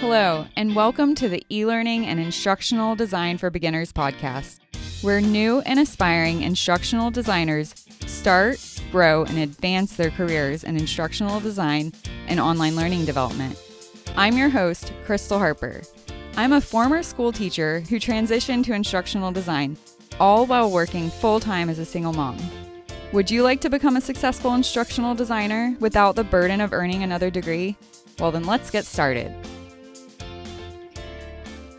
Hello, and welcome to the e learning and instructional design for beginners podcast, where new and aspiring instructional designers start, grow, and advance their careers in instructional design and online learning development. I'm your host, Crystal Harper. I'm a former school teacher who transitioned to instructional design, all while working full time as a single mom. Would you like to become a successful instructional designer without the burden of earning another degree? Well, then let's get started.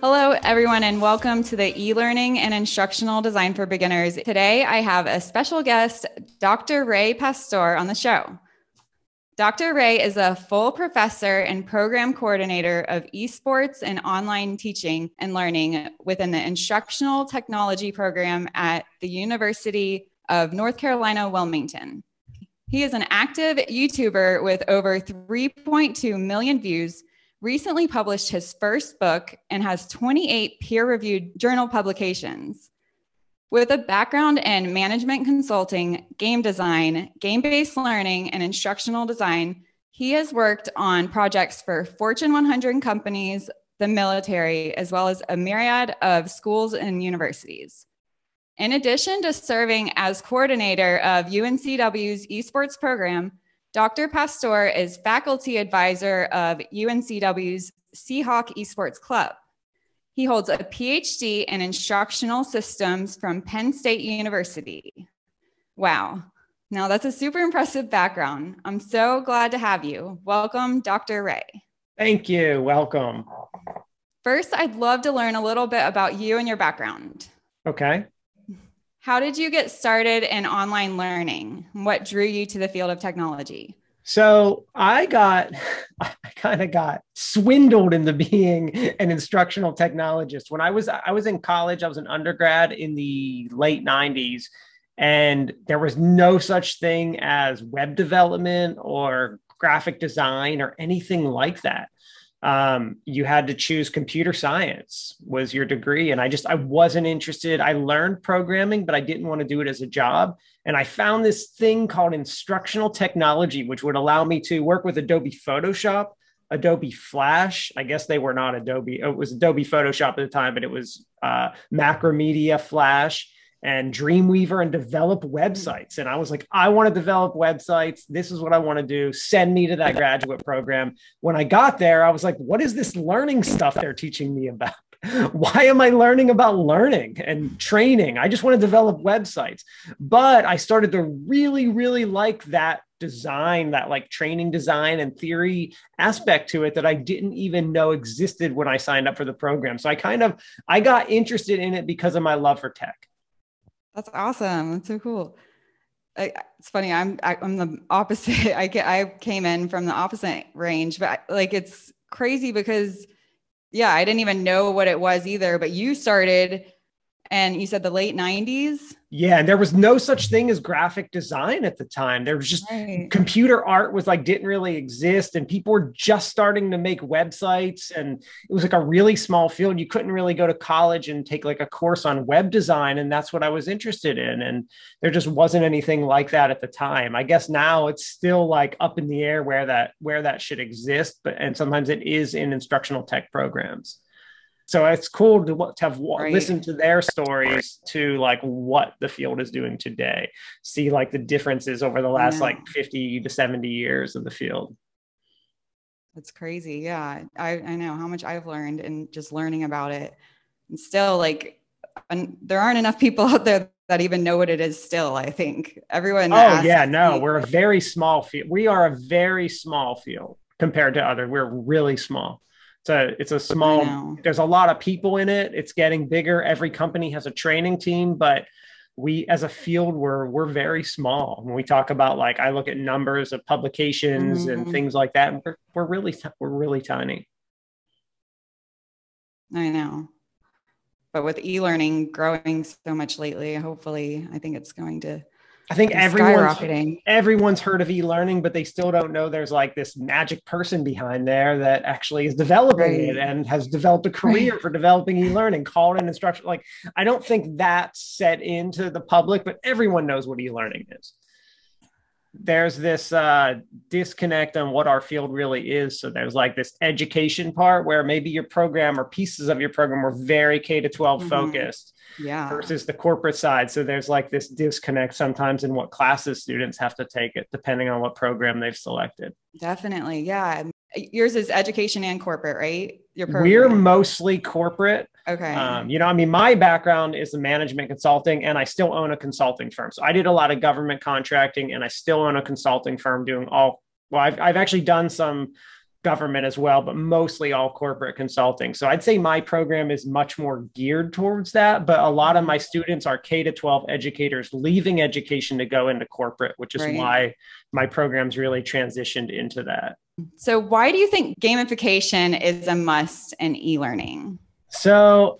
Hello, everyone, and welcome to the e learning and instructional design for beginners. Today, I have a special guest, Dr. Ray Pastore, on the show. Dr. Ray is a full professor and program coordinator of esports and online teaching and learning within the instructional technology program at the University of North Carolina, Wilmington. He is an active YouTuber with over 3.2 million views recently published his first book and has 28 peer reviewed journal publications. With a background in management consulting, game design, game based learning, and instructional design, he has worked on projects for Fortune 100 companies, the military, as well as a myriad of schools and universities. In addition to serving as coordinator of UNCW's esports program, Dr. Pastore is faculty advisor of UNCW's Seahawk Esports Club. He holds a PhD in instructional systems from Penn State University. Wow. Now, that's a super impressive background. I'm so glad to have you. Welcome, Dr. Ray. Thank you. Welcome. First, I'd love to learn a little bit about you and your background. Okay. How did you get started in online learning? What drew you to the field of technology? So I got, I kind of got swindled into being an instructional technologist. When I was, I was in college, I was an undergrad in the late 90s, and there was no such thing as web development or graphic design or anything like that um, you had to choose computer science was your degree. And i just i wasn't interested. I learned programming but i didn't want to do it as a job. And i found this thing called instructional technology which would allow me to work with adobe photoshop adobe flash. I guess they were not adobe. It was adobe photoshop at the time but it was uh, macromedia flash and Dreamweaver and develop hmm. websites. And I was like, I want to develop websites. This is what I want to do. Send me to that graduate program. When I got there, I was like, what is this learning stuff they're teaching me about? Why am I learning about learning and training? I just want to develop websites. But I started to really, really like that design, that like training design and theory aspect to it that I didn't even know existed when I signed up for the program. So I kind of I got interested in it because of my love for tech. That's awesome. That's so cool. I, it's funny. I'm I, am i am the opposite. I get I came in from the opposite range, but like it's crazy because yeah, I didn't even know what it was either. But you started, and you said the late '90s. Yeah, and there was no such thing as graphic design at the time. There was just right. computer art was like didn't really exist, and people were just starting to make websites, and it was like a really small field. You couldn't really go to college and take like a course on web design, and that's what I was interested in. And there just wasn't anything like that at the time. I guess now it's still like up in the air where that where that should exist, but and sometimes it is in instructional tech programs so it's cool to, to have right. listened to their stories to like what the field is doing today. See like the differences over the last like 50 to 70 years of the field. That's crazy. Yeah. I, I know how much i've learned and just learning about it. And still like and there aren't enough people out there that even know what it is still i think. Everyone oh yeah no me, we're a very small field we are a very small field compared to other we're really small it's a it's a small. There's a lot of people in it. It's getting bigger. Every company has a training team, but we as a field we're we're very small when we talk about like i look at numbers of publications mm-hmm. and things like that we're, we're really we're really tiny i know but with e-learning growing so much lately hopefully i think it's going to I think everyone's everyone's heard of e-learning, but they still don't know there's like this magic person behind there that actually is developing right. it and has developed a career right. for developing e-learning called an instruction. Like I don't think that's set into the public, but everyone knows what e-learning is. There's this uh, disconnect on what our field really is. So there's like this education part where maybe your program or pieces of your program were very K to 12 mm-hmm. focused. Yeah. Versus the corporate side. So there's like this disconnect sometimes in what classes students have to take it, depending on what program they've selected. Definitely. Yeah. Yours is education and corporate, right? Your program. We're mostly corporate. Okay. Um, you know, I mean, my background is the management consulting, and I still own a consulting firm. So I did a lot of government contracting, and I still own a consulting firm doing all. Well, I've I've actually done some government as well, but mostly all corporate consulting. So I'd say my program is much more geared towards that. But a lot of my students are K to 12 educators leaving education to go into corporate, which is right. why my program's really transitioned into that. So, why do you think gamification is a must in e learning? So,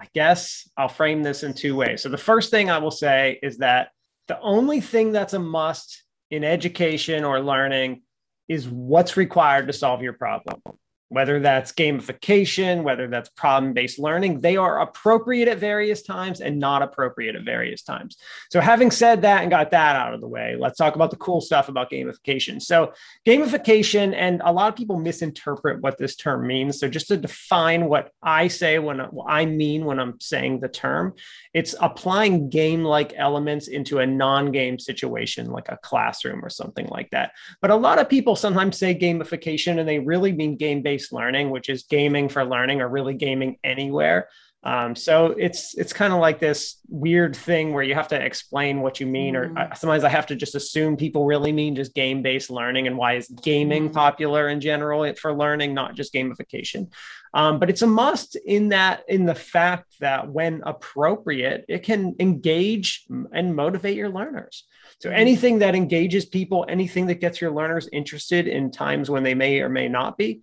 I guess I'll frame this in two ways. So, the first thing I will say is that the only thing that's a must in education or learning is what's required to solve your problem whether that's gamification, whether that's problem based learning, they are appropriate at various times and not appropriate at various times. So, having said that and got that out of the way, let's talk about the cool stuff about gamification. So, gamification, and a lot of people misinterpret what this term means. So, just to define what I say when what I mean when I'm saying the term, it's applying game like elements into a non game situation like a classroom or something like that. But a lot of people sometimes say gamification and they really mean game based based learning, which is gaming for learning or really gaming anywhere. Um, so it's it's kind of like this weird thing where you have to explain what you mean, mm. or uh, sometimes I have to just assume people really mean just game based learning and why is gaming mm. popular in general for learning, not just gamification. Um, but it's a must in that in the fact that when appropriate, it can engage and motivate your learners. So mm. anything that engages people, anything that gets your learners interested in times when they may or may not be,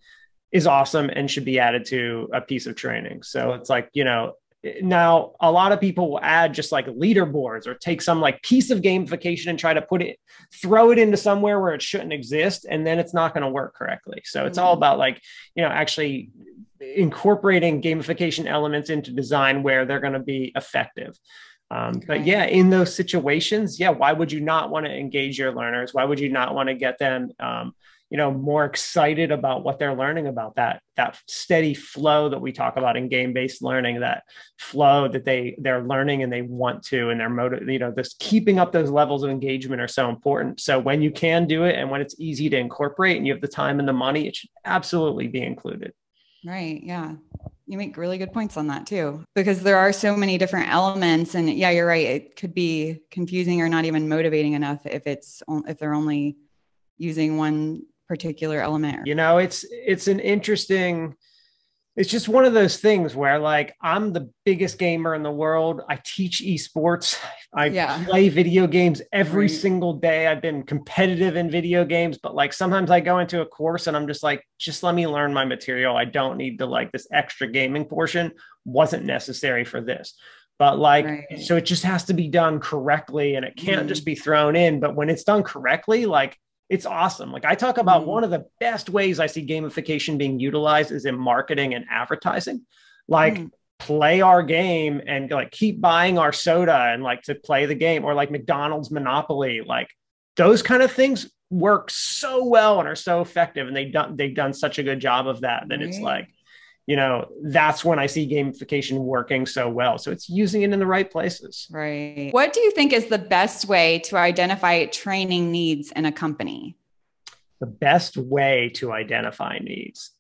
is awesome and should be added to a piece of training. So it's like, you know, now a lot of people will add just like leaderboards or take some like piece of gamification and try to put it throw it into somewhere where it shouldn't exist and then it's not going to work correctly so it's all mm-hmm. about like you know actually incorporating gamification elements into design where they're going to be effective um, okay. but yeah in those situations yeah why would you not want to engage your learners why would you not want to get them um, you know more excited about what they're learning about that that steady flow that we talk about in game based learning that flow that they they're learning and they want to and they're motive you know this keeping up those levels of engagement are so important. So when you can do it and when it's easy to incorporate and you have the time and the money it should absolutely be included. Right yeah. You make really good points on that too because there are so many different elements and yeah you're right it could be confusing or not even motivating enough if it's if they're only using one particular element you know it's it's an interesting it's just one of those things where like i'm the biggest gamer in the world. I teach esports. I yeah. play video games every single day. I've been competitive in video games but like sometimes i go into a course and i'm just like just let me learn my material. I don't need to like this extra gaming portion. Wasn't necessary for this. But like right. so it just has to be done correctly and it can't mm. just be thrown in. But when it's done correctly like it's awesome. Like I talk about mm. one of the best ways I see gamification being utilized is in marketing and advertising. Like mm. play our game and like keep buying our soda and like to play the game or like McDonald's Monopoly. Like those kind of things work so well and are so effective and they done they've done such a good job of that that it's like you know that's when i see gamification working so well. So it's using it in the right places. Right. What do you think is the best way to identify training needs in a company? The best way to identify needs.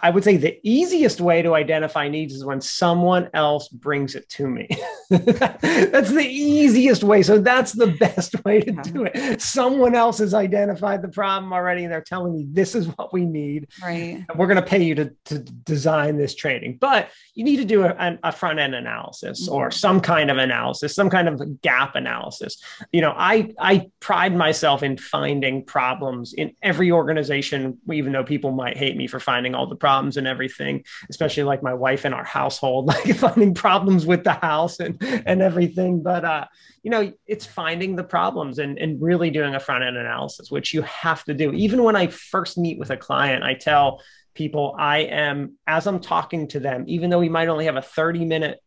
I would say the easiest way to identify needs is when someone else brings it to me. that's the easiest way. So that's the best way to do it. Someone else has identified the problem already and they're telling me this is what we need. Right. we're going to pay you to, to design this training. But you need to do a, a front end analysis mm-hmm. or some kind of analysis, some kind of gap analysis. You know, I, I pride myself in finding problems in every organization, even though people might hate me for finding all the problems and everything, especially like my wife and our household, like finding problems with the house and, and everything. But, uh, you know, it's finding the problems and, and really doing a front end analysis, which you have to do. Even when I first meet with a client, I tell people I am, as I'm talking to them, even though we might only have a 30 minute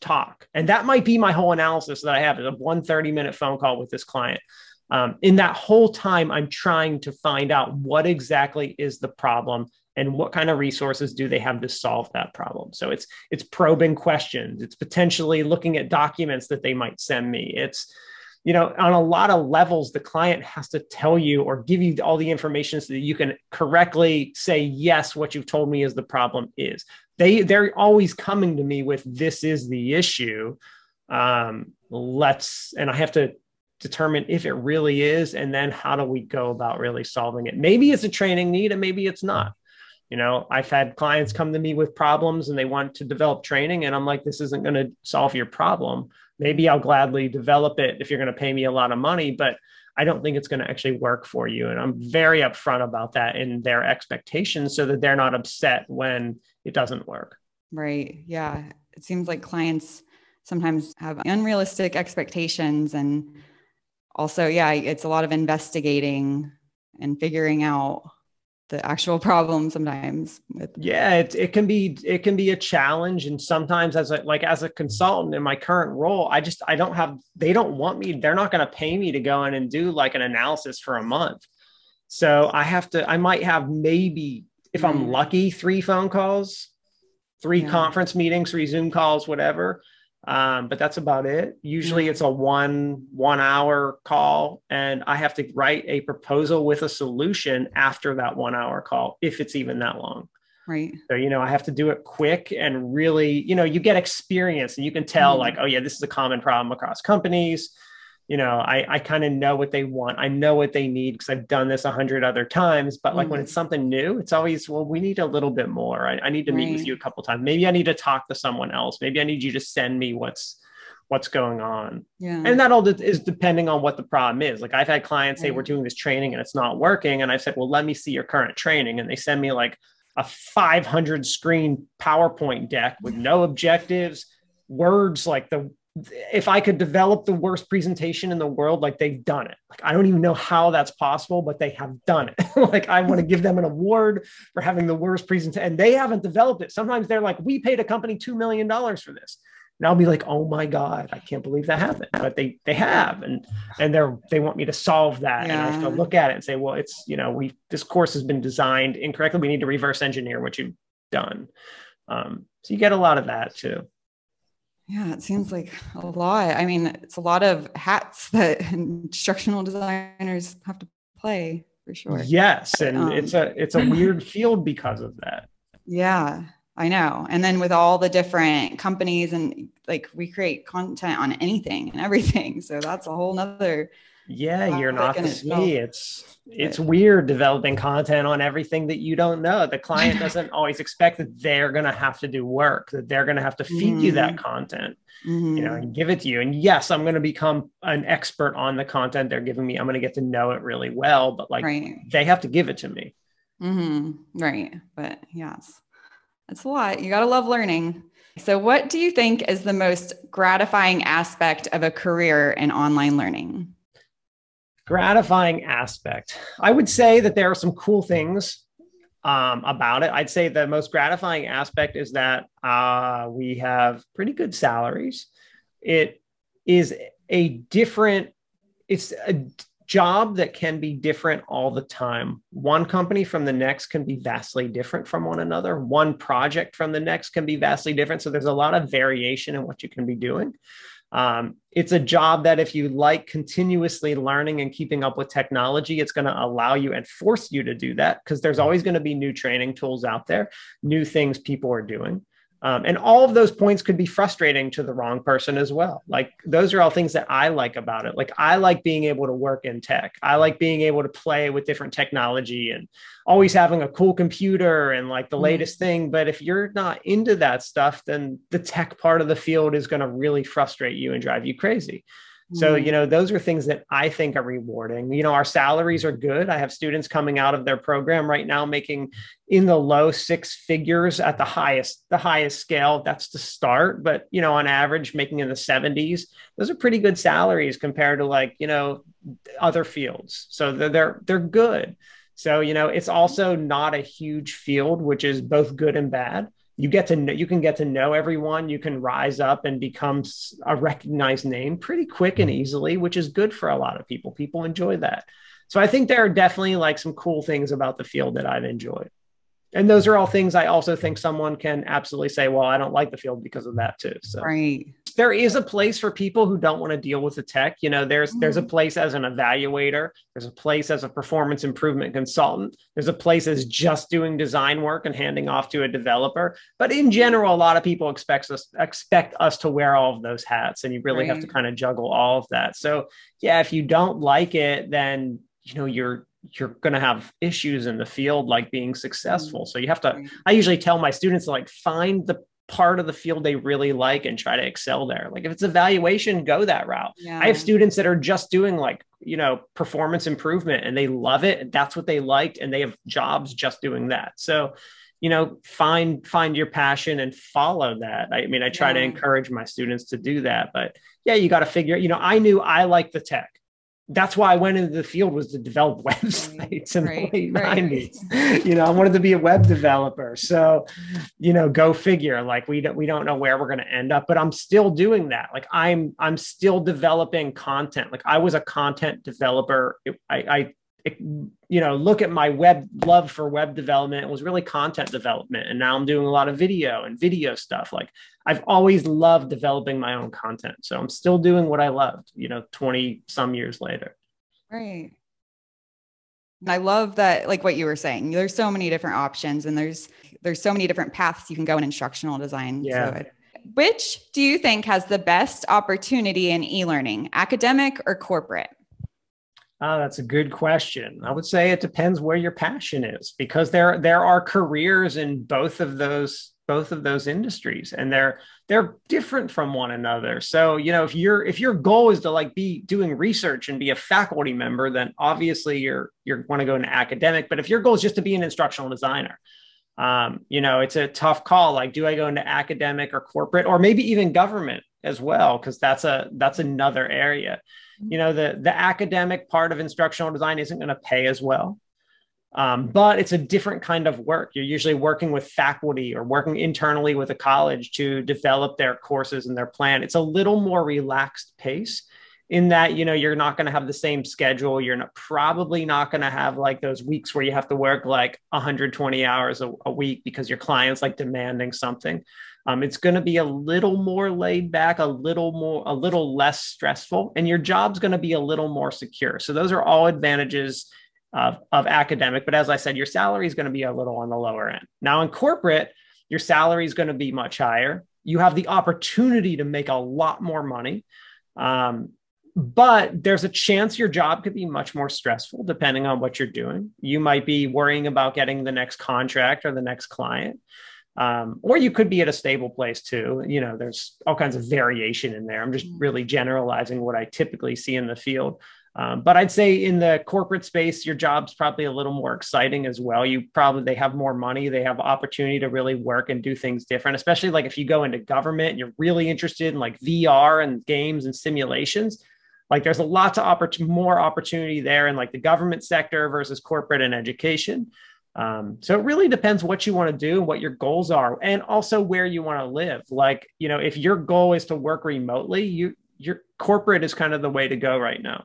talk, and that might be my whole analysis that I have is a one 30 minute phone call with this client. Um, in that whole time, I'm trying to find out what exactly is the problem and what kind of resources do they have to solve that problem? So it's it's probing questions. It's potentially looking at documents that they might send me. It's you know on a lot of levels the client has to tell you or give you all the information so that you can correctly say yes what you've told me is the problem is. They they're always coming to me with this is the issue. Um let's and i have to determine if it really is and then how do we go about really solving it? Maybe it's a training need and maybe it's not you know i've had clients come to me with problems and they want to develop training and i'm like this isn't going to solve your problem. Maybe i'll gladly develop it if you're going to pay me a lot of money but i don't think it's going to actually work for you. And i'm very upfront about that in their expectations so that they're not upset when it doesn't work. Right. Yeah. It seems like clients sometimes have unrealistic expectations and also, yeah, it's a lot of investigating and figuring out the actual problem sometimes with- yeah it, it can be it can be a challenge and sometimes as a like as a consultant in my current role i just i don't have they don't want me they're not going to pay me to go in and do like an analysis for a month so i have to i might have maybe if mm. i'm lucky three phone calls three yeah. conference meetings three zoom calls whatever um, but that's about it. Usually it's a one one hour call and i have to write a proposal with a solution after that one hour call if it's even that long. Right. So you know i have to do it quick and really you know you get experience and you can tell mm. like oh yeah this is a common problem across companies you know, I, I kind of know what they want. I know what they need because I've done this a hundred other times. But like mm when it's something new, it's always, well, we need a little bit more. I, I need to right. meet with you a couple times. Maybe I need to talk to someone else. Maybe I need you to send me what's what's going on. Yeah. And that all is depending on what the problem is. Like I've had clients say, we're doing this training and it's not working. And i've said, well, let me see your current training. And they send me like a 500 screen PowerPoint deck with no objectives, words like the if I could develop the worst presentation in the world, like they've done it. Like I don't even know how that's possible, but they have done it. like I want to give them an award for having the worst presentation, and they haven't developed it. Sometimes they're like, "We paid a company two million dollars for this," and I'll be like, "Oh my god, I can't believe that happened." But they they have, and and they're they want me to solve that, yeah. and I have to look at it and say, "Well, it's you know we this course has been designed incorrectly. We need to reverse engineer what you've done." Um, so you get a lot of that too. Yeah, it seems like a lot. I mean, it's a lot of hats that instructional designers have to play for sure. Yes, and um, it's a it's a weird field because of that. Yeah, I know. And then with all the different companies and like we create content on anything and everything. So that's a whole nother yeah you're not the me it's it's weird developing content on everything that you don't know the client doesn't always expect that they're going to have to do work that they're going to have to feed mm you that mm-hmm. content mm-hmm. you know mm-hmm. and give it to you and yes i'm going to become an expert on the content they're giving me i'm going to get to know it really well but like right. they have to give it to me mm-hmm. right but yes it's a lot you got to love learning so what do you think is the most gratifying aspect of a career in online learning gratifying aspect. I would say that there are some cool things um, about it. I'd say the most gratifying aspect is that uh, we have pretty good salaries. It is a different, it's a job that can be different all the time. One company from the next can be vastly different from one another. One project from the next can be vastly different. So there's a lot of variation in what you can be doing. Um, it's a job that if you like continuously learning and keeping up with technology, it's going to allow you and force you to do that because there's always going to be new training tools out there, new things people are doing. Um, and all of those points could be frustrating to the wrong person as well. Like those are all things that I like about it. Like I like being able to work in tech. I like being able to play with different technology and always having a cool computer and like the mm-hmm. latest thing. But if you're not into that stuff, then the tech part of the field is going to really frustrate you and drive you crazy. So, you mm. know, those are things that I think are rewarding. You know, our salaries are good. I have students coming out of their program right now making in the low six figures at the highest, the highest scale. That's the start. But, you know, on average, making in the 70s, those are pretty good salaries compared to like, you know, other fields. So they're they're, they're good. So, you know, it's also not a huge field, which is both good and bad you get to know you can get to know everyone. You can rise up and become a recognized name pretty quick and mm-hmm. easily which is good for a lot of people. People enjoy that. So i think there are definitely like some cool things about the field that i've enjoyed and those are all things i also think someone can absolutely say well i don't like the field because of that too so right there is a place for people who don't want to deal with the tech. You know, there's mm-hmm. there's a mm-hmm. place as an evaluator, there's a place as a performance improvement consultant, there's a place as just doing design work and handing off to a developer. But in general, a lot of people expect us expect us to wear all of those hats, and you really right. have to kind of juggle all of that. So yeah, if you don't like it, then you know you're you're going to have issues in the field like being successful mm-hmm. so you have to i usually tell my students to like find the part of the field they really like and try to excel there. Like if it's evaluation, go that route. Yeah. I have students that are just doing like, you know, performance improvement and they love it. And that's what they liked. And they have jobs just doing that. So, you know, find find your passion and follow that. I mean, I try yeah. to encourage my students to do that. But yeah, you got to figure, you know, I knew I like the tech that's why I went into the field was to develop websites in right, the late right. 90s. You know, I wanted to be a web developer. So, you know, go figure. Like we don't we don't know where we're going to end up, but I'm still doing that. Like I'm I'm still developing content. Like I was a content developer. I, I you know, look at my web love for web development. It was really content development. And now I'm doing a lot of video and video stuff. Like I've always loved developing my own content. So I'm still doing what I loved, you know, 20 some years later. Right. I love that, like what you were saying, there's so many different options and there's, there's so many different paths you can go in instructional design. Yeah. So which do you think has the best opportunity in e-learning, academic or corporate? Oh, that's a good question. I would say it depends where your passion is because there there are careers in both of those both of those industries and they're they're different from one another. So, you know, if your if your goal is to like be doing research and be a faculty member, then obviously you're you're want to go into academic, but if your goal is just to be an instructional designer, um, you know, it's a tough call like do I go into academic or corporate or maybe even government as well because that's a that's another area you know the the academic part of instructional design isn't going to pay as well. Um, but it's a different kind of work. You're usually working with faculty or working internally with a college to develop their courses and their plan. It's a little more relaxed pace in that you know you're not going to have the same schedule. You're not, probably not going to have like those weeks where you have to work like 120 hours a, a week because your clients like demanding something um, it's going to be a little more laid back, a little more, a little less stressful, and your job's going to be a little more secure. So those are all advantages of, of academic. But as I said, your salary is going to be a little on the lower end. Now in corporate, your salary is going to be much higher. You have the opportunity to make a lot more money. Um, but there's a chance your job could be much more stressful depending on what you're doing. You might be worrying about getting the next contract or the next client um, or you could be at a stable place too. You know, there's all kinds of variation in there. I'm just mm. really generalizing what I typically see in the field. Um, but I'd say in the corporate space, your job's probably a little more exciting as well. You probably they have more money, they have opportunity to really work and do things different. Especially like if you go into government and you're really interested in like VR and games and simulations. Like there's a lot to oppor- more opportunity there in like the government sector versus corporate and education. Um, so it really depends what you want to do, what your goals are, and also where you want to live. Like, you know, if your goal is to work remotely, you your corporate is kind of the way to go right now.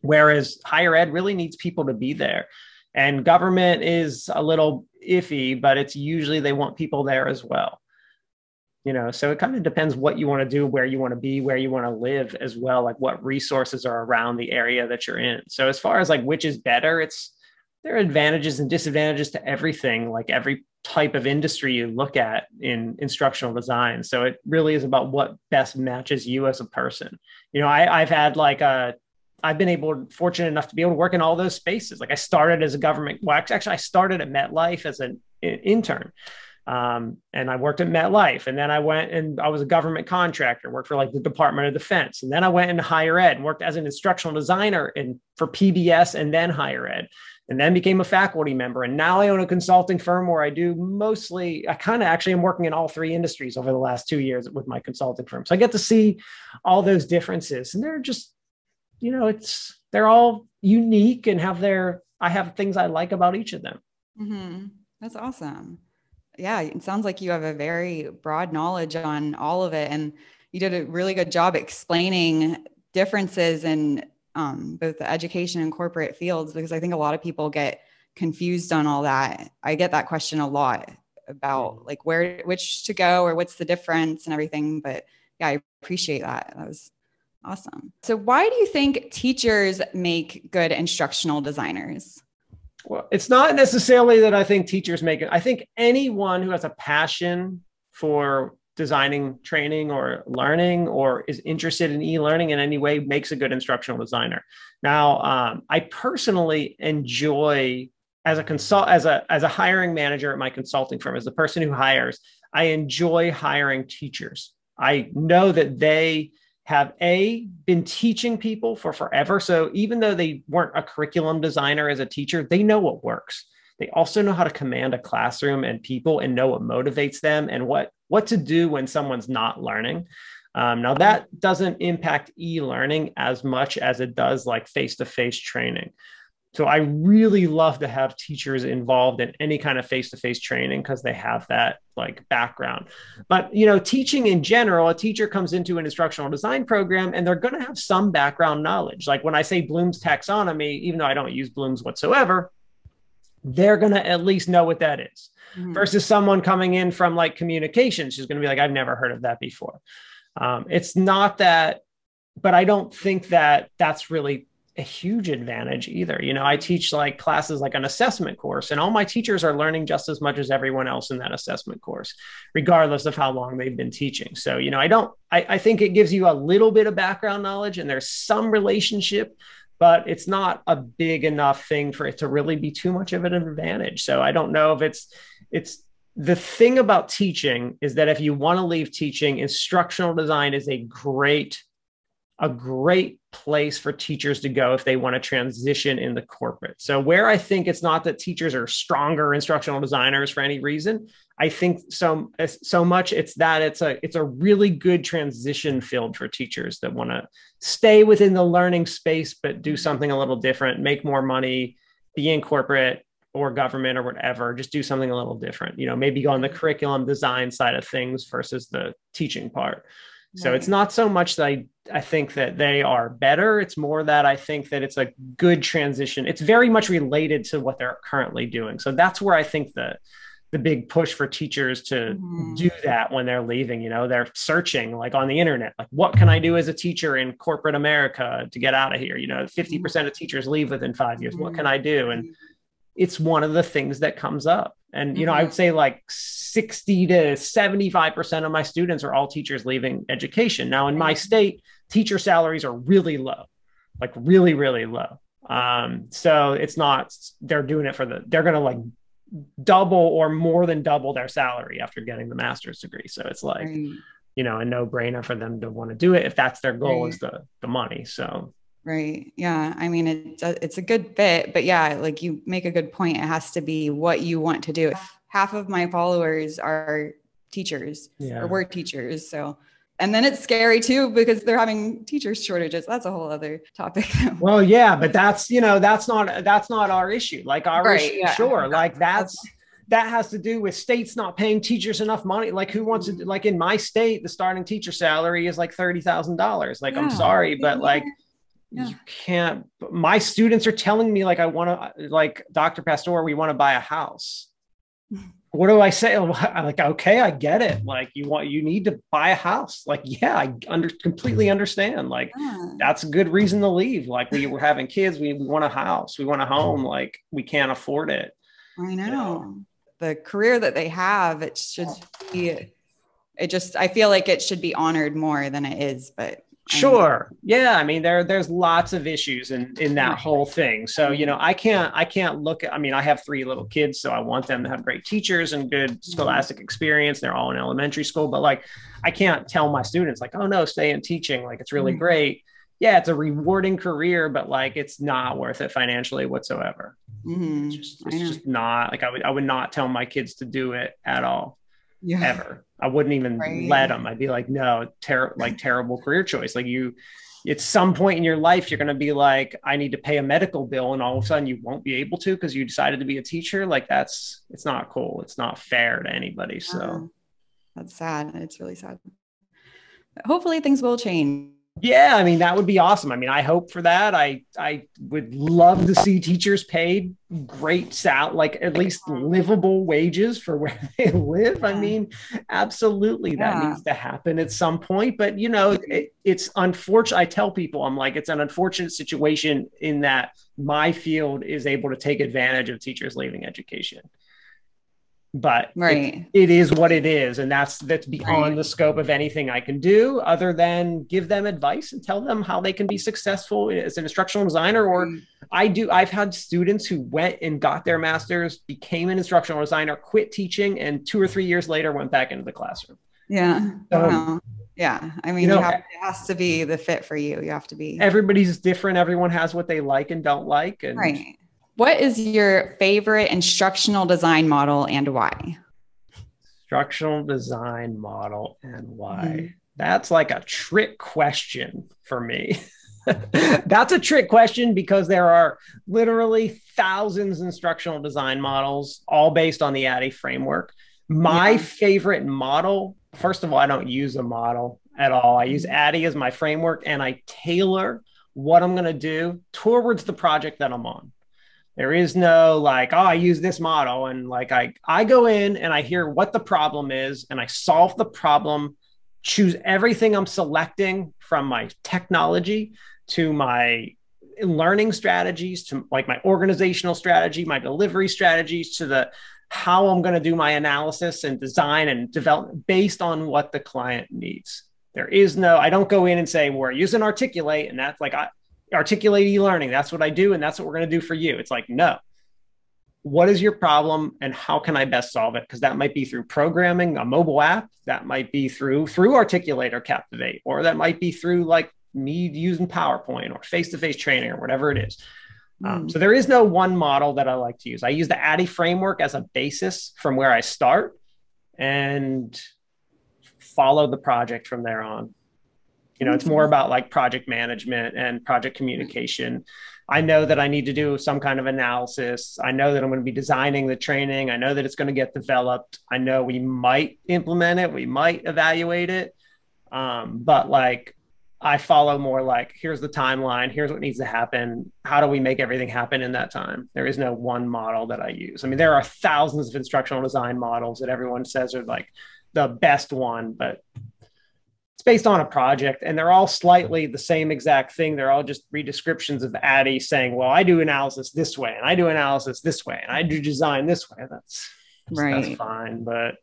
Whereas higher ed really needs people to be there. And government is a little iffy, but it's usually they want people there as well. You know, so it kind of depends what you want to do, where you want to be, where you want to live as well, like what resources are around the area that you're in. So as far as like which is better, it's there are advantages and disadvantages to everything, like every type of industry you look at in instructional design. So it really is about what best matches you as a person. You know, I, I've had like a I've been able, fortunate enough to be able to work in all those spaces. Like I started as a government, well, actually, I started at MetLife as an intern. Um, and I worked at MetLife. And then I went and I was a government contractor, worked for like the Department of Defense. And then I went into higher ed and worked as an instructional designer in, for PBS and then higher ed and then became a faculty member. And now I own a consulting firm where I do mostly, I kind of actually am working in all three industries over the last two years with my consulting firm. So I get to see all those differences. And they're just, you know, it's, they're all unique and have their, I have things I like about each of them. Mm-hmm. That's awesome. yeah, it sounds like you have a very broad knowledge on all of it. And you did a really good job explaining differences in um, both the education and corporate fields because I think a lot of people get confused on all that. I get that question a lot about mm-hmm. like where which to go or what's the difference and everything. But yeah, I appreciate that. That was awesome. So why do you think teachers make good instructional designers? Well, it's not necessarily that I think teachers make it. I think anyone who has a passion for designing training or learning or is interested in e-learning in any way makes a good instructional designer. Now um, i personally enjoy as a consult as a as a hiring manager at my consulting firm as the person who hires i enjoy hiring teachers. I know that they have a been teaching people for forever so even though they weren't a curriculum designer as a teacher they know what works. They also know how to command a classroom and people and know what motivates them and what what to do when someone's not learning um, now that doesn't impact e-learning as much as it does like face-to-face training so I really love to have teachers involved in any kind of face-to-face training because they have that like background. But you know, teaching in general, a teacher comes into an instructional design program and they're going to have some background knowledge. Like when I say Bloom's taxonomy, even though I don't use Bloom's whatsoever, they're going to at least know what that is. Mm-hmm. Versus someone coming in from like communications, who's going to be like, I've never heard of that before. Um, it's not that, but I don't think that that's really a huge advantage either. You know, I teach like classes like an assessment course, and all my teachers are learning just as much as everyone else in that assessment course, regardless of how long they've been teaching. So, you know, I don't, I, I think it gives you a little bit of background knowledge and there's some relationship, but it's not a big enough thing for it to really be too much of an advantage. So I don't know if it's, it's, the thing about teaching is that if you want to leave teaching, instructional design is a great a great place for teachers to go if they want to transition in the corporate. So where I think it's not that teachers are stronger instructional designers for any reason, I think so so much it's that it's a it's a really good transition field for teachers that want to stay within the learning space but do mm-hmm. something a little different, make more money, be in corporate or government or whatever, just do something a little different. You know, maybe go on the mm-hmm. curriculum design side of things versus the teaching part. So right. it's not so much that I, I think that they are better. It's more that I think that it's a good transition. It's very much related to what they're currently doing. So that's where I think the the big push for teachers to mm-hmm. do that when they're leaving. You know, they're searching like on the internet, like what can I do as a teacher in corporate America to get out of here? You know, 50% of teachers leave within five years. What can I do? And it's one of the things that comes up. And, you know, mm-hmm. I would say like 60 to 75% of my students are all teachers leaving education. Now, in my state, teacher salaries are really low, like really, really low. Um, so it's not, they're doing it for the, they're going to like double or more than double their salary after getting the master's degree. So it's like, right. you know, a no brainer for them to want to do it if that's their goal right. is the, the money. So Right. Yeah. I mean, it's a, uh, it's a good fit, but yeah, like you make a good point. It has to be what you want to do. Half of my followers are teachers yeah. or were teachers. So, and then it's scary too because they're having teachers shortages. That's a whole other topic. well, yeah, but that's, you know, that's not, that's not our issue. Like our right, issue, yeah. sure. Like that's, that has to do with states not paying teachers enough money. Like who wants to, like in my state, the starting teacher salary is like $30,000. Like, yeah. I'm sorry, but like, yeah. you can't my students are telling me like i want to like dr pastore we want to buy a house what do i say? I'm like okay i get it. Like you want you need to buy a house. Like yeah i under completely understand. Like yeah. that's a good reason to leave. Like we were having kids. We, we want a house. We want a home. Like we can't afford it. I know, you know? the career that they have it should be it just i feel like it should be honored more than it is but Sure. Yeah. I mean, there there's lots of issues in in that whole thing. So, you know, I can't I can't look at I mean, I have three little kids, so I want them to have great teachers and good mm-hmm. scholastic experience. They're all in elementary school, but like I can't tell my students like, oh no, stay in teaching. Like it's really mm-hmm. great. Yeah, it's a rewarding career, but like it's not worth it financially whatsoever. Mm-hmm. It's, just, it's just not like I would I would not tell my kids to do it at all yeah. ever. I wouldn't even right. let them. I'd be like, no, ter- like terrible career choice. Like you, at some point in your life you're going to be like i need to pay a medical bill and all of a sudden you won't be able to because you decided to be a teacher like that's it's not cool it's not fair to anybody so Yeah. That's sad. It's really sad. Hopefully things will change. Yeah i mean that would be awesome. I mean i hope for that. I i would love to see teachers paid great sal like at least livable wages for where they live. I mean absolutely that needs to happen at some point but you know it, it's unfortunate i tell people i'm like it's an unfortunate situation in that my field is able to take advantage of teachers leaving education but it- Right. it is what it is and that's that's beyond Right. the scope of anything i can do other than give them advice and tell them how they can be successful as an instructional designer or mm. i do i've had students who went and got their masters became an instructional designer quit teaching and two or three years later went back into the classroom Yeah. So- Wow. yeah. I mean, You know, you have, it has to be the fit for you. You have to be. everybody's different everyone has what they like and don't like and Right. What is your favorite instructional design model and why? instructional design model and why Mhm. that's like a trick question for me that's a trick question because there are literally thousands of instructional design models all based on the ADDIE framework my Yeah. favorite model first of all i don't use a model at all i use ADDIE as my framework and i tailor what i'm going to do towards the project that i'm on there is no like, oh, I use this model and like I I go in and I hear what the problem is and I solve the problem, choose everything I'm selecting from my technology to my learning strategies to like my organizational strategy, my delivery strategies to the how I'm going to do my analysis and design and develop based on what the client needs. There is no, I don't go in and say, we're using Articulate and that's like, I, articulate e-learning. That's what i do and that's what we're going to do for you. It's like no. What is your problem and how can i best solve it? Because that might be through programming a mobile app that might be through through articulate or captivate or that might be through like me using powerpoint or face-to-face training or whatever it is. Um, Mm. so there is no one model that i like to use. I use the ADDIE framework as a basis from where i start and follow the project from there on you know it's more about like project management and project communication. I know that i need to do some kind of analysis. I know that i'm going to be designing the training. I know that it's going to get developed. I know we might implement it. We might evaluate it. Um, but like i follow more like here's the timeline. Here's what needs to happen. How do we make everything happen in that time? There is no one model that i use. I mean there are thousands of instructional design models that everyone says are like the best one but based on a project and they're all slightly mm-hmm. the same exact thing. They're all just redescriptions of ADDIE saying, well, I do analysis this way and I do analysis this way and I do design this way. That's Right. That's fine. But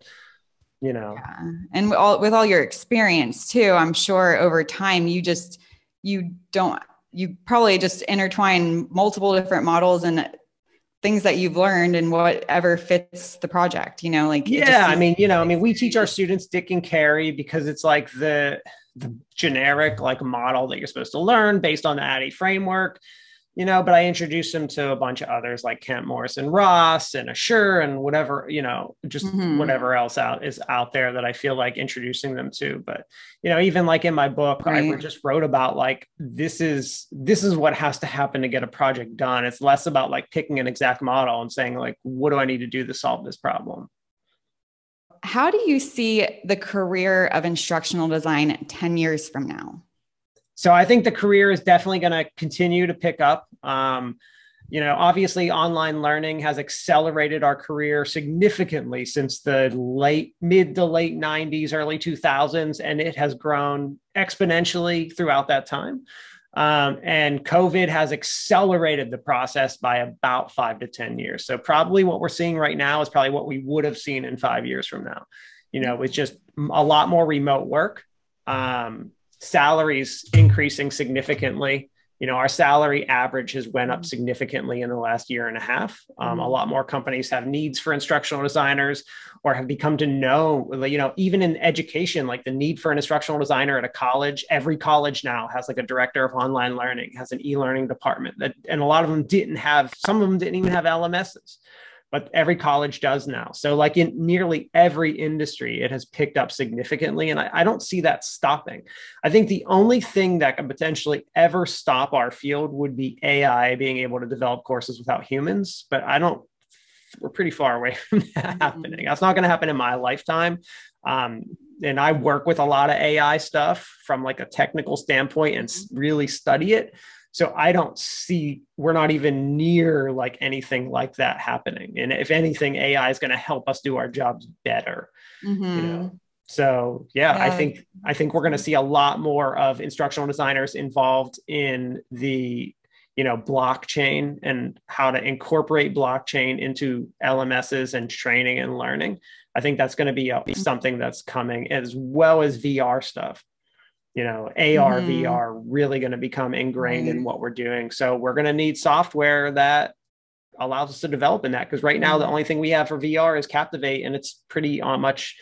you know, Yeah. And with all, with all your experience too, I'm sure over time you just, you don't, you probably just intertwine multiple different models and things that you've learned and whatever fits the project, you know, like, yeah, I mean, you know, I mean, we teach our students Dick and Carey because it's like the the generic like model that you're supposed to learn based on the ADDIE framework. You know, but I introduced them to a bunch of others like Kemp Morrison Ross and ASSURE and whatever, you know, just Mhm. whatever else out is out there that I feel like introducing them to. But, you know, even like in my book, I just wrote about like this is this is what has to happen to get a project done. It's less about like picking an exact model and saying like, what do I need to do to solve this problem? How do you see the career of instructional design 10 years from now? So I think the career is definitely going to continue to pick up. Um, you know, obviously, online learning has accelerated our career significantly since the late, mid to late 90s, early 2000s, and it has grown exponentially throughout that time. Um, and COVID has accelerated the process by about five to 10 years. So, probably what we're seeing right now is probably what we would have seen in five years from now, you know, with just a lot more remote work. Um, salaries increasing significantly. You know, our salary average has went up significantly in the last year and a half. Um, a lot more companies have needs for instructional designers or have become to know, you know, even in education, like the need for an instructional designer at a college, every college now has like a director of online learning, has an e-learning department that, and a lot of them didn't have, some of them didn't even have LMSs. But every college does now. So, like in nearly every industry, it has picked up significantly. And I, I, don't see that stopping. I think the only thing that could potentially ever stop our field would be AI being able to develop courses without humans. But I don't, we're pretty far away from that mm-hmm. happening. That's not going to happen in my lifetime. Um, and I work with a lot of AI stuff from like a technical standpoint and really study it. So I don't see we're not even near like anything like that happening. And if anything, AI is going to help us do our jobs better. Mm-hmm. You know. So yeah, yeah, I think I think we're going to see a lot more of instructional designers involved in the you know blockchain and how to incorporate blockchain into LMSs and training and learning. I think that's going to be a, something that's coming as well as VR stuff you know ar mm-hmm. vr really going to become ingrained in what we're doing so we're going to need software that allows us to develop in that because right now the mm-hmm. only thing we have for vr is captivate and it's pretty uh, much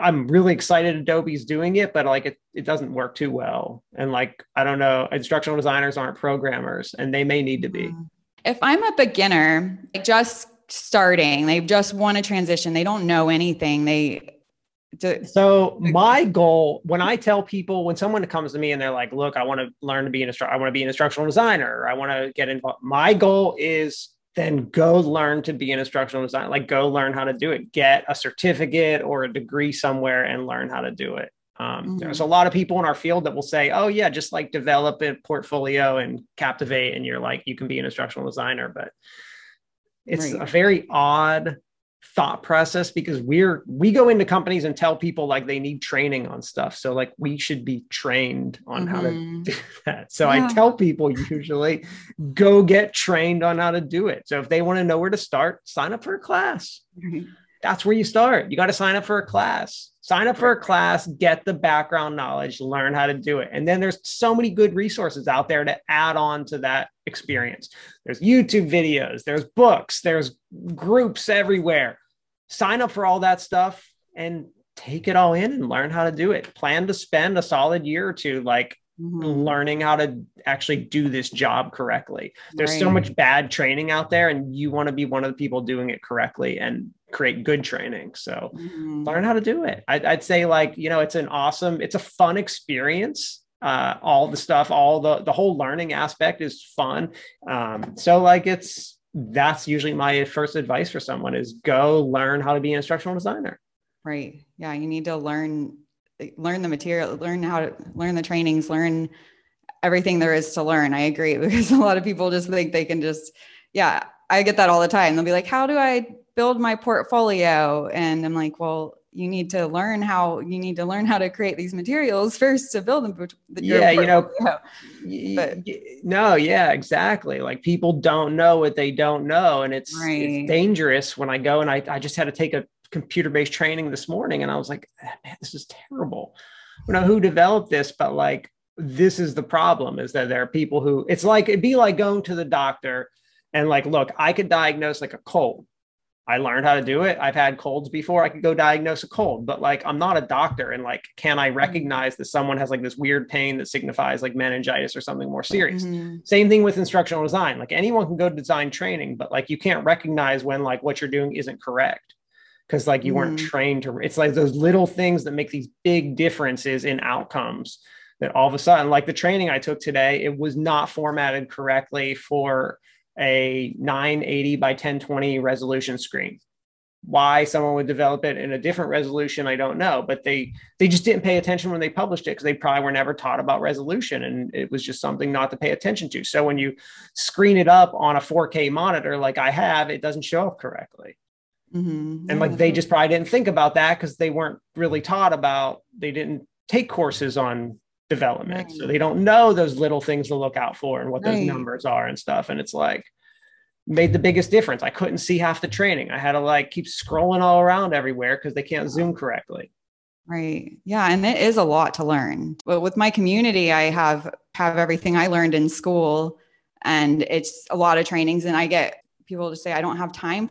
i'm really excited adobe's doing it but like it, it doesn't work too well and like i don't know instructional designers aren't programmers and they may need to be mm-hmm. if i'm a beginner like just starting they just want to transition they don't know anything they to, so my goal when I tell people when someone comes to me and they're like, "Look, I want to learn to be an instructor. I want to be an instructional designer. I want to get involved." My goal is then go learn to be an instructional designer. Like go learn how to do it. Get a certificate or a degree somewhere and learn how to do it. Um, mm-hmm. There's a lot of people in our field that will say, "Oh yeah, just like develop a portfolio and captivate," and you're like, you can be an instructional designer, but it's right. a very odd thought process because we're we go into companies and tell people like they need training on stuff so like we should be trained on mm-hmm. how to mm-hmm. do that so yeah. i tell people usually go get trained on how to do it so if they want to know where to start sign up for a class mm-hmm. That's where you start. You got to sign up for a class. Sign up for a class get the background knowledge learn how to do it. And then there's so many good resources out there to add on to that experience. There's youtube videos there's books there's groups everywhere. Sign up for all that stuff and take it all in and learn how to do it. Plan to spend a solid year or two like mm-hmm. learning how to actually do this job correctly. There's right. so much bad training out there and you want to be one of the people doing it correctly and create good training. So mm-hmm. learn how to do it. I'd, I'd say like you know it's an awesome it's a fun experience. Uh, all the stuff all the the whole learning aspect is fun. Um, so like it's that's usually my first advice for someone is go learn how to be an instructional designer. Right. Yeah you need to learn learn the material learn how to learn the trainings learn everything there is to learn. I agree because a lot of people just think they can just yeah i get that all the time. They'll be like how do i build my portfolio and i'm like well you need to learn how you need to learn how to create these materials first to build them. Yeah, you know, but, no, yeah, exactly. Like people don't know what they don't know, and it's, right. it's dangerous. When I go and I, I just had to take a computer-based training this morning, and I was like, ah, man, this is terrible. I don't know who developed this, but like this is the problem: is that there are people who it's like it'd be like going to the doctor and like, look, I could diagnose like a cold I learned how to do it. I've had colds before. I could go diagnose a cold, but like I'm not a doctor. And like, can I mm-hmm. recognize that someone has like this weird pain that signifies like meningitis or something more serious? Mm-hmm. Same thing with instructional design. Like anyone can go to design training, but like you can't recognize when like what you're doing isn't correct because like you mm-hmm. weren't trained to. It's like those little things that make these big differences in outcomes that all of a sudden, like the training I took today, it was not formatted correctly for a 980 by 1020 resolution screen. Why someone would develop it in a different resolution i don't know but they they just didn't pay attention when they published it because they probably were never taught about resolution and it was just something not to pay attention to. So when you screen it up on a 4k monitor like i have it doesn't show up correctly. Mm-hmm. and like they just probably didn't think about that because they weren't really taught about they didn't take courses on development. Right. So they don't know those little things to look out for and what right. those numbers are and stuff. And it's like made the biggest difference. I couldn't see half the training. I had to like keep scrolling all around everywhere because they can't zoom correctly. Right. Yeah. And it is a lot to learn. But with my community, I have have everything I learned in school and it's a lot of trainings. And I get people to say, I don't have time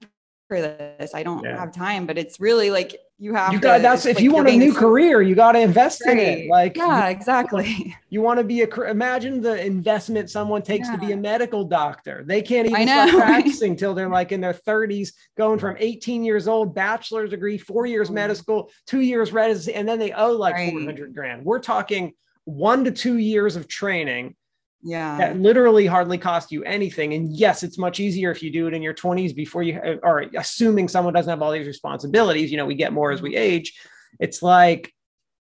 this. I don't yeah. have time, but it's really like you have you got to, that's if like you want a new career, you got to invest right. in it. Like yeah, exactly. You want to be a imagine the investment someone takes yeah. to be a medical doctor. They can't even start practicing till they're like in their 30s, going from 18 years old, bachelor's degree, four years mm. medical school, two years residency, and then they owe like right. 400 grand. We're talking one to two years of training yeah. that literally hardly cost you anything. And yes it's much easier if you do it in your 20s before you are assuming someone doesn't have all these responsibilities you know we get more as we mm-hmm. age. It's like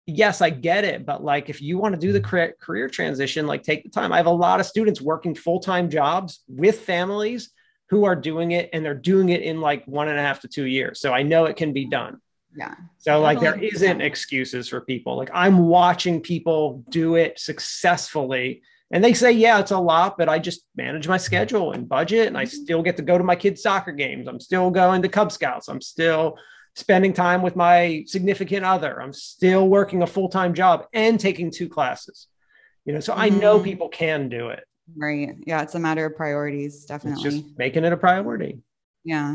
yes i get it but like if you want to do the career transition like take the time. I have a lot of students working full-time jobs with families who are doing it and they're doing it in like one and a half to two years. So i know it can be done. Yeah. So like there isn't excuses for people. Like i'm watching people do it successfully and they say, yeah, it's a lot, but I just manage my schedule and budget, and I mm-hmm. still get to go to my kids' soccer games. I'm still going to Cub Scouts. I'm still spending time with my significant other. I'm still working a full time job and taking two classes. You know, so mm-hmm. I know mm-hmm. people can do it. Right. Yeah. It's a matter of priorities, definitely. It's just making it a priority. Yeah.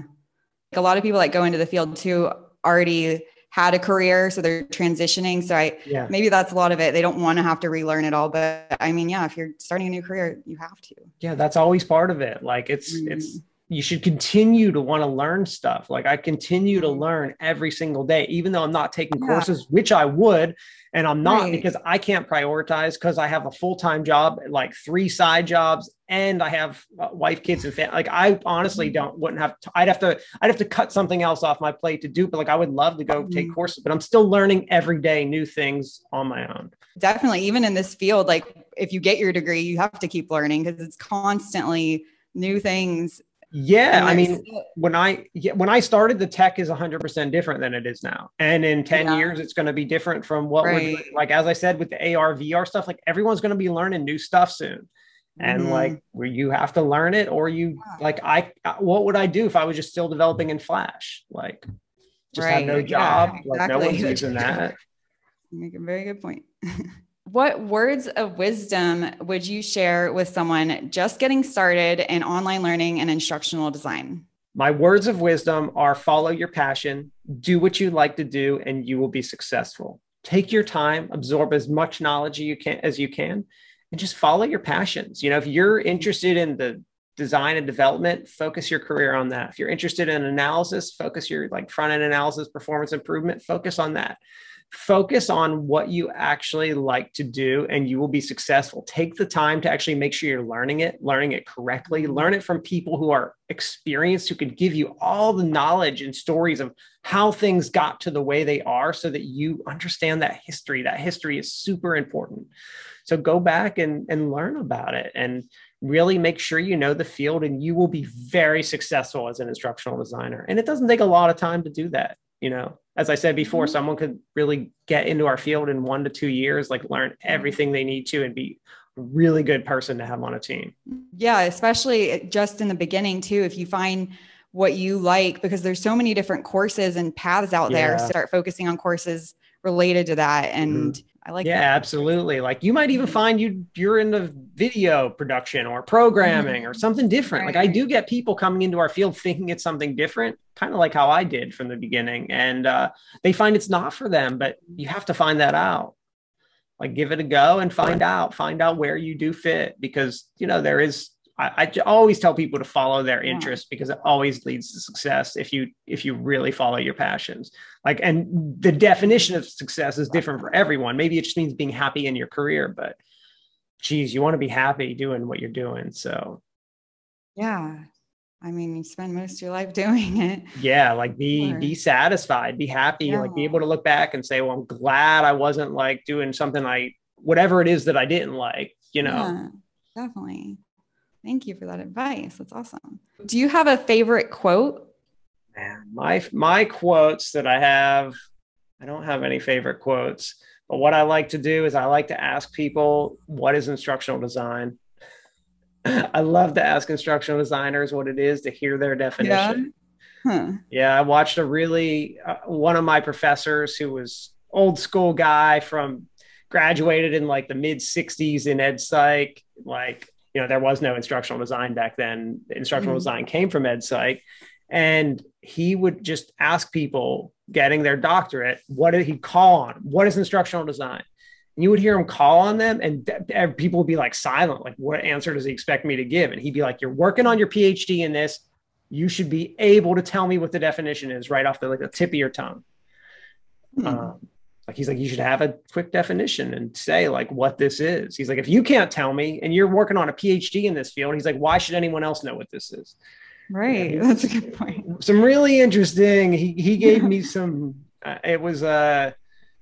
Like A lot of people that go into the field too already had a career so they're transitioning so i yeah. maybe that's a lot of it they don't want to have to relearn it all but i mean yeah if you're starting a new career you have to yeah that's always part of it like it's mm-hmm. it's you should continue to want to learn stuff like i continue to mm-hmm. learn every single day even though i'm not taking yeah. courses which i would and i'm not right. because i can't prioritize because i have a full-time job like three side jobs and I have wife, kids, and family. Like I honestly mm-hmm. don't wouldn't have. To, I'd have to. I'd have to cut something else off my plate to do. But like I would love to go take mm-hmm. courses, but I'm still learning every day new things on my own. Definitely, even in this field, like if you get your degree, you have to keep learning because it's constantly new things. Yeah, I mean, when I yeah, when I started, the tech is 100% different than it is now, and in 10 yeah. years, it's going to be different from what right. we're doing. Like as I said, with the AR VR stuff, like everyone's going to be learning new stuff soon and mm-hmm. like where you have to learn it or you like I what would I do if I was just still developing in Flash? Like just right. have no job. Yeah, exactly. Like no one's using that. You make a very good point. what words of wisdom would you share with someone just getting started in online learning and instructional design? My words of wisdom are follow your passion, do what you like to do, and you will be successful. Take your time, absorb as much knowledge you can as you can, and just follow your passions. You know, if you're interested in the design and development, focus your career on that. If you're interested in analysis, focus your like front end analysis, performance improvement, focus on that. Focus on what you actually like to do and you will be successful. Take the time to actually make sure you're learning it, learning it correctly, mm-hmm. learn it from people who are experienced, who can give you all the knowledge and stories of how things got to the way they are so that you understand that history. That history is super important. So go back and, and learn about it and really make sure you know the field and you will be very successful as an instructional designer. And it doesn't take a lot of time to do that. You know, as I said before, mm-hmm. someone could really get into our field in one to two years, like learn everything they need to and be a really good person to have on a team. Yeah, especially just in the beginning too. If you find what you like, because there's so many different courses and paths out yeah. there, start focusing on courses related to that and mm-hmm. I like yeah, that. absolutely. Like you might even find you you're into video production or programming mm-hmm. or something different. Right. Like I do get people coming into our field thinking it's something different, kind of like how I did from the beginning, and uh, they find it's not for them. But you have to find that out. Like give it a go and find out. Find out where you do fit because you know there is I, I, always tell people to follow their interests yeah. because it always leads to success if you if you really follow your passions. Like and the definition of success is different for everyone. Maybe it just means being happy in your career but geez you want to be happy doing what you're doing so. Yeah. I mean you spend most of your life doing it. Yeah like be be satisfied be happy yeah. like be able to look back and say well i'm glad i wasn't like doing something i whatever it is that i didn't like you know? Yeah, definitely Thank you for that advice. That's awesome. Do you have a favorite quote? Man, my my quotes that I have, I don't have any favorite quotes. But what I like to do is I like to ask people what is instructional design. I love to ask instructional designers what it is to hear their definition. Yeah, huh. yeah I watched a really uh, one of my professors who was old school guy from graduated in like the mid 60s in ed psych like you know there was no instructional design back then instructional mm-hmm. design came from ed psych And he would just ask people getting their doctorate, what did he call on? What is instructional design? And you would hear him call on them, and people would be like silent, like, what answer does he expect me to give? And he'd be like, You're working on your PhD in this. You should be able to tell me what the definition is right off the like the tip of your tongue. Hmm. Um, like he's like, you should have a quick definition and say like what this is. He's like, if you can't tell me and you're working on a PhD in this field, he's like, why should anyone else know what this is? Right. Yeah, That's a good point. Some really interesting. He he gave me some. Uh, it was a, uh,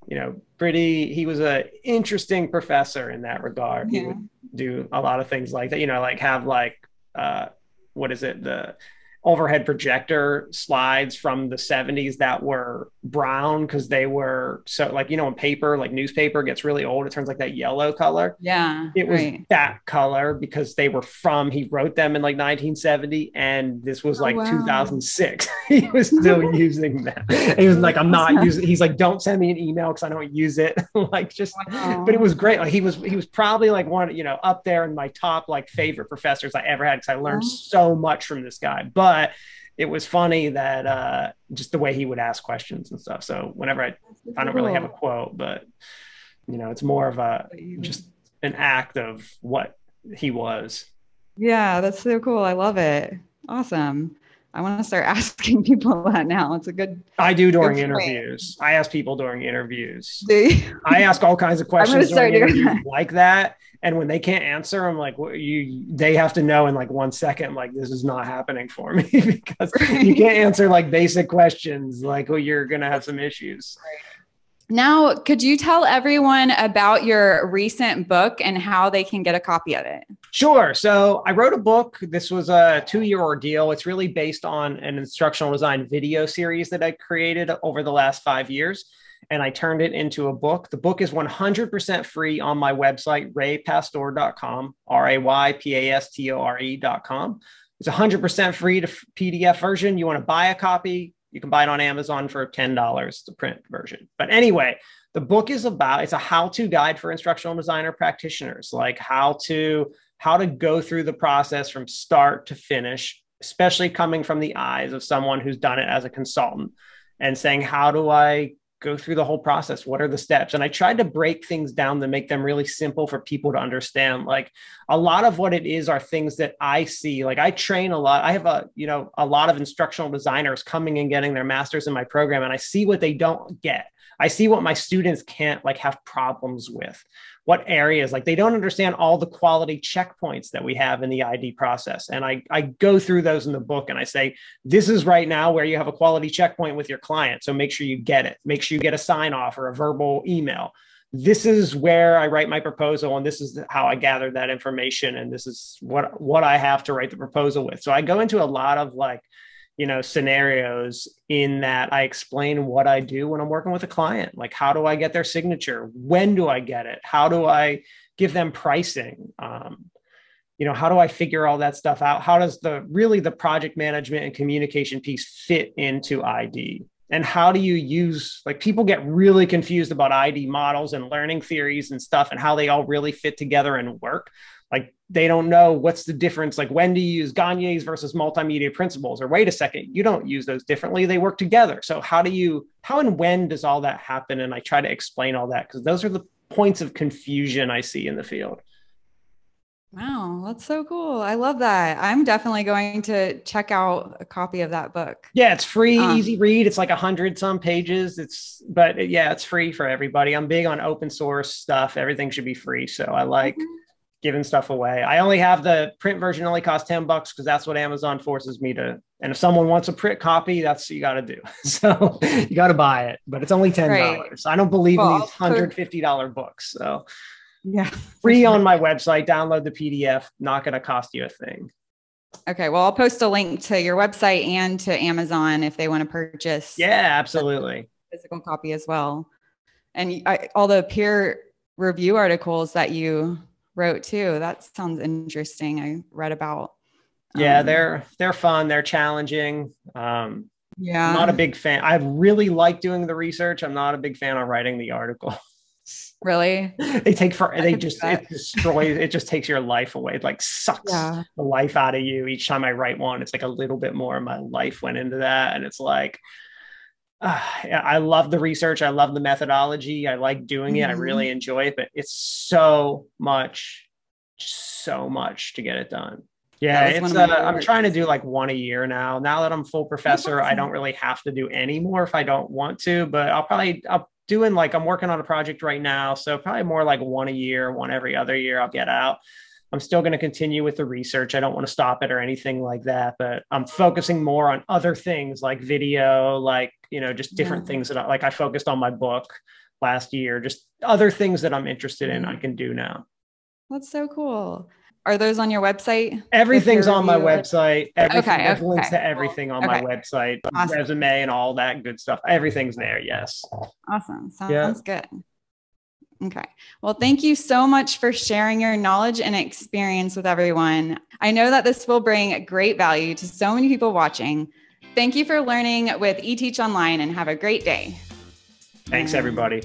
you know, pretty. He was a interesting professor in that regard. Yeah. He would do a lot of things like that. You know, like have like uh, what is it the overhead projector slides from the 70s that were brown because they were so like you know when paper like newspaper gets really old it turns like that yellow color yeah it was right. that color because they were from he wrote them in like 1970 and this was oh, like wow. 2006 he was still using them he was like i'm not using he's like don't send me an email because i don't use it like just wow. but it was great like he was he was probably like one you know up there in my top like favorite professors i ever had because i learned oh. so much from this guy but but it was funny that uh, just the way he would ask questions and stuff. So whenever I, I don't really have a quote, but you know, it's more of a just an act of what he was. Yeah, that's so cool. I love it. Awesome. I want to start asking people that now. It's a good. I do during interviews. I ask people during interviews. I ask all kinds of questions during interviews that. like that, and when they can't answer i'm like well, you they have to know in like one second like this is not happening for me because right. you can't answer like basic questions like well you're gonna have some issues right. Now could you tell everyone about your recent book and how they can get a copy of it sure so i wrote a book this was a two-year ordeal it's really based on an instructional design video series that i created over the last five years and I turned it into a book. The book is 100% free on my website, raypastore.com, R A Y P A S T O R E.com. It's 100% free to PDF version. You want to buy a copy, you can buy it on Amazon for $10, the print version. But anyway, the book is about it's a how-to guide for instructional designer practitioners, like how to how to go through the process from start to finish, especially coming from the eyes of someone who's done it as a consultant and saying, how do I go through the whole process. What are the steps? And i tried to break things down to make them really simple for people to understand. Like a lot of what it is are things that i see. Like i train a lot. I have a you know a lot of instructional designers coming and getting their masters in my program and i see what they don't get. I see what my students can't like have problems with what areas like they don't understand all the quality checkpoints that we have in the id process. And I, I go through those in the book and i say this is right now where you have a quality checkpoint with your client so make sure you get it. Make sure you get a sign off or a verbal email. This is where i write my proposal and this is how i gather that information and this is what what i have to write the proposal with. So i go into a lot of like you know scenarios in that i explain what i do when i'm working with a client. Like how do i get their signature? When do i get it? How do i give them pricing? Um, you know how do i figure all that stuff out? How does the really the project management and communication piece fit into id and how do you use like people get really confused about id models and learning theories and stuff and how they all really fit together and work they don't know what's the difference like when do you use gagne's versus multimedia principles or wait a second you don't use those differently they work together so how do you how and when does all that happen and i try to explain all that because those are the points of confusion i see in the field Wow, that's so cool. I love that. I'm definitely going to check out a copy of that book. Yeah, it's free, um, easy read. It's like a hundred some pages. It's but yeah, it's free for everybody. I'm big on open source stuff. Everything should be free. So I like mm-hmm giving stuff away. I only have the print version only costs 10 bucks because that's what Amazon forces me to. And if someone wants a print copy, that's what you got to do. So you got to buy it, but it's only $10. Right. I don't believe well, in these $150 books. So yeah, free on my website, download the PDF, not going to cost you a thing. Okay. Well, I'll post a link to your website and to Amazon if they want to purchase. Yeah, absolutely. Physical copy as well. And I, all the peer review articles that you wrote too. That sounds interesting. I read about. Um, yeah, they're they're fun. They're challenging. Um, yeah, I'm not a big fan. I really like doing the research. I'm not a big fan of writing the article. Really? They take for they just it destroys it just takes your life away. It like sucks yeah. the life out of you. Each time I write one, it's like a little bit more of my life went into that. And it's like uh, I love the research. I love the methodology. I like doing it. Mm-hmm. I really enjoy it, but it's so much, so much to get it done. Yeah, it's uh, I'm trying to do like one a year now. Now that I'm full professor, I don't really have to do any more if I don't want to, but I'll probably I'll doing like I'm working on a project right now, so probably more like one a year, one every other year I'll get out. I'm still going to continue with the research. I don't want to stop it or anything like that, but I'm focusing more on other things like video, like, you know, just different yeah. things that I like I focused on my book last year, just other things that I'm interested in I mm-hmm. can do now. That's so cool. Are those on your website? Everything's on my website. Everything, okay, okay. links to everything on okay. my website, awesome. resume and all that good stuff. Everything's there. Yes. Awesome. Sounds yeah. good. Okay. Well, thank you so much for sharing your knowledge and experience with everyone. I know that this will bring great value to so many people watching. Thank you for learning with eTeach Online and have a great day. Thanks, everybody.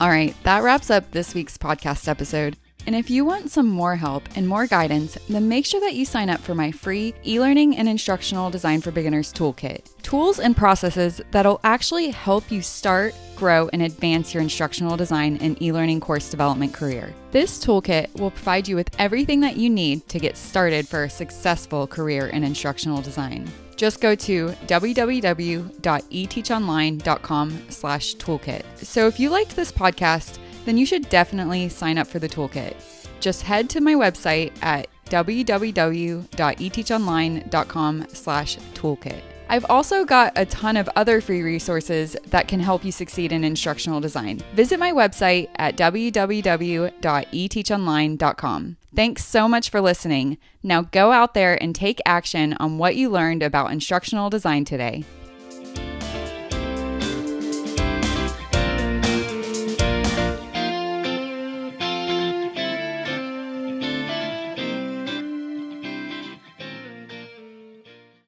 All right. That wraps up this week's podcast episode. And if you want some more help and more guidance, then make sure that you sign up for my free e learning and instructional design for beginners toolkit tools and processes that'll actually help you start, grow, and advance your instructional design and e learning course development career. This toolkit will provide you with everything that you need to get started for a successful career in instructional design. Just go to www.eteachonline.com slash toolkit. So if you liked this podcast, then you should definitely sign up for the toolkit. Just head to my website at www.eteachonline.com slash toolkit. I've also got a ton of other free resources that can help you succeed in instructional design. Visit my website at www.eteachonline.com. Thanks so much for listening. Now go out there and take action on what you learned about instructional design today.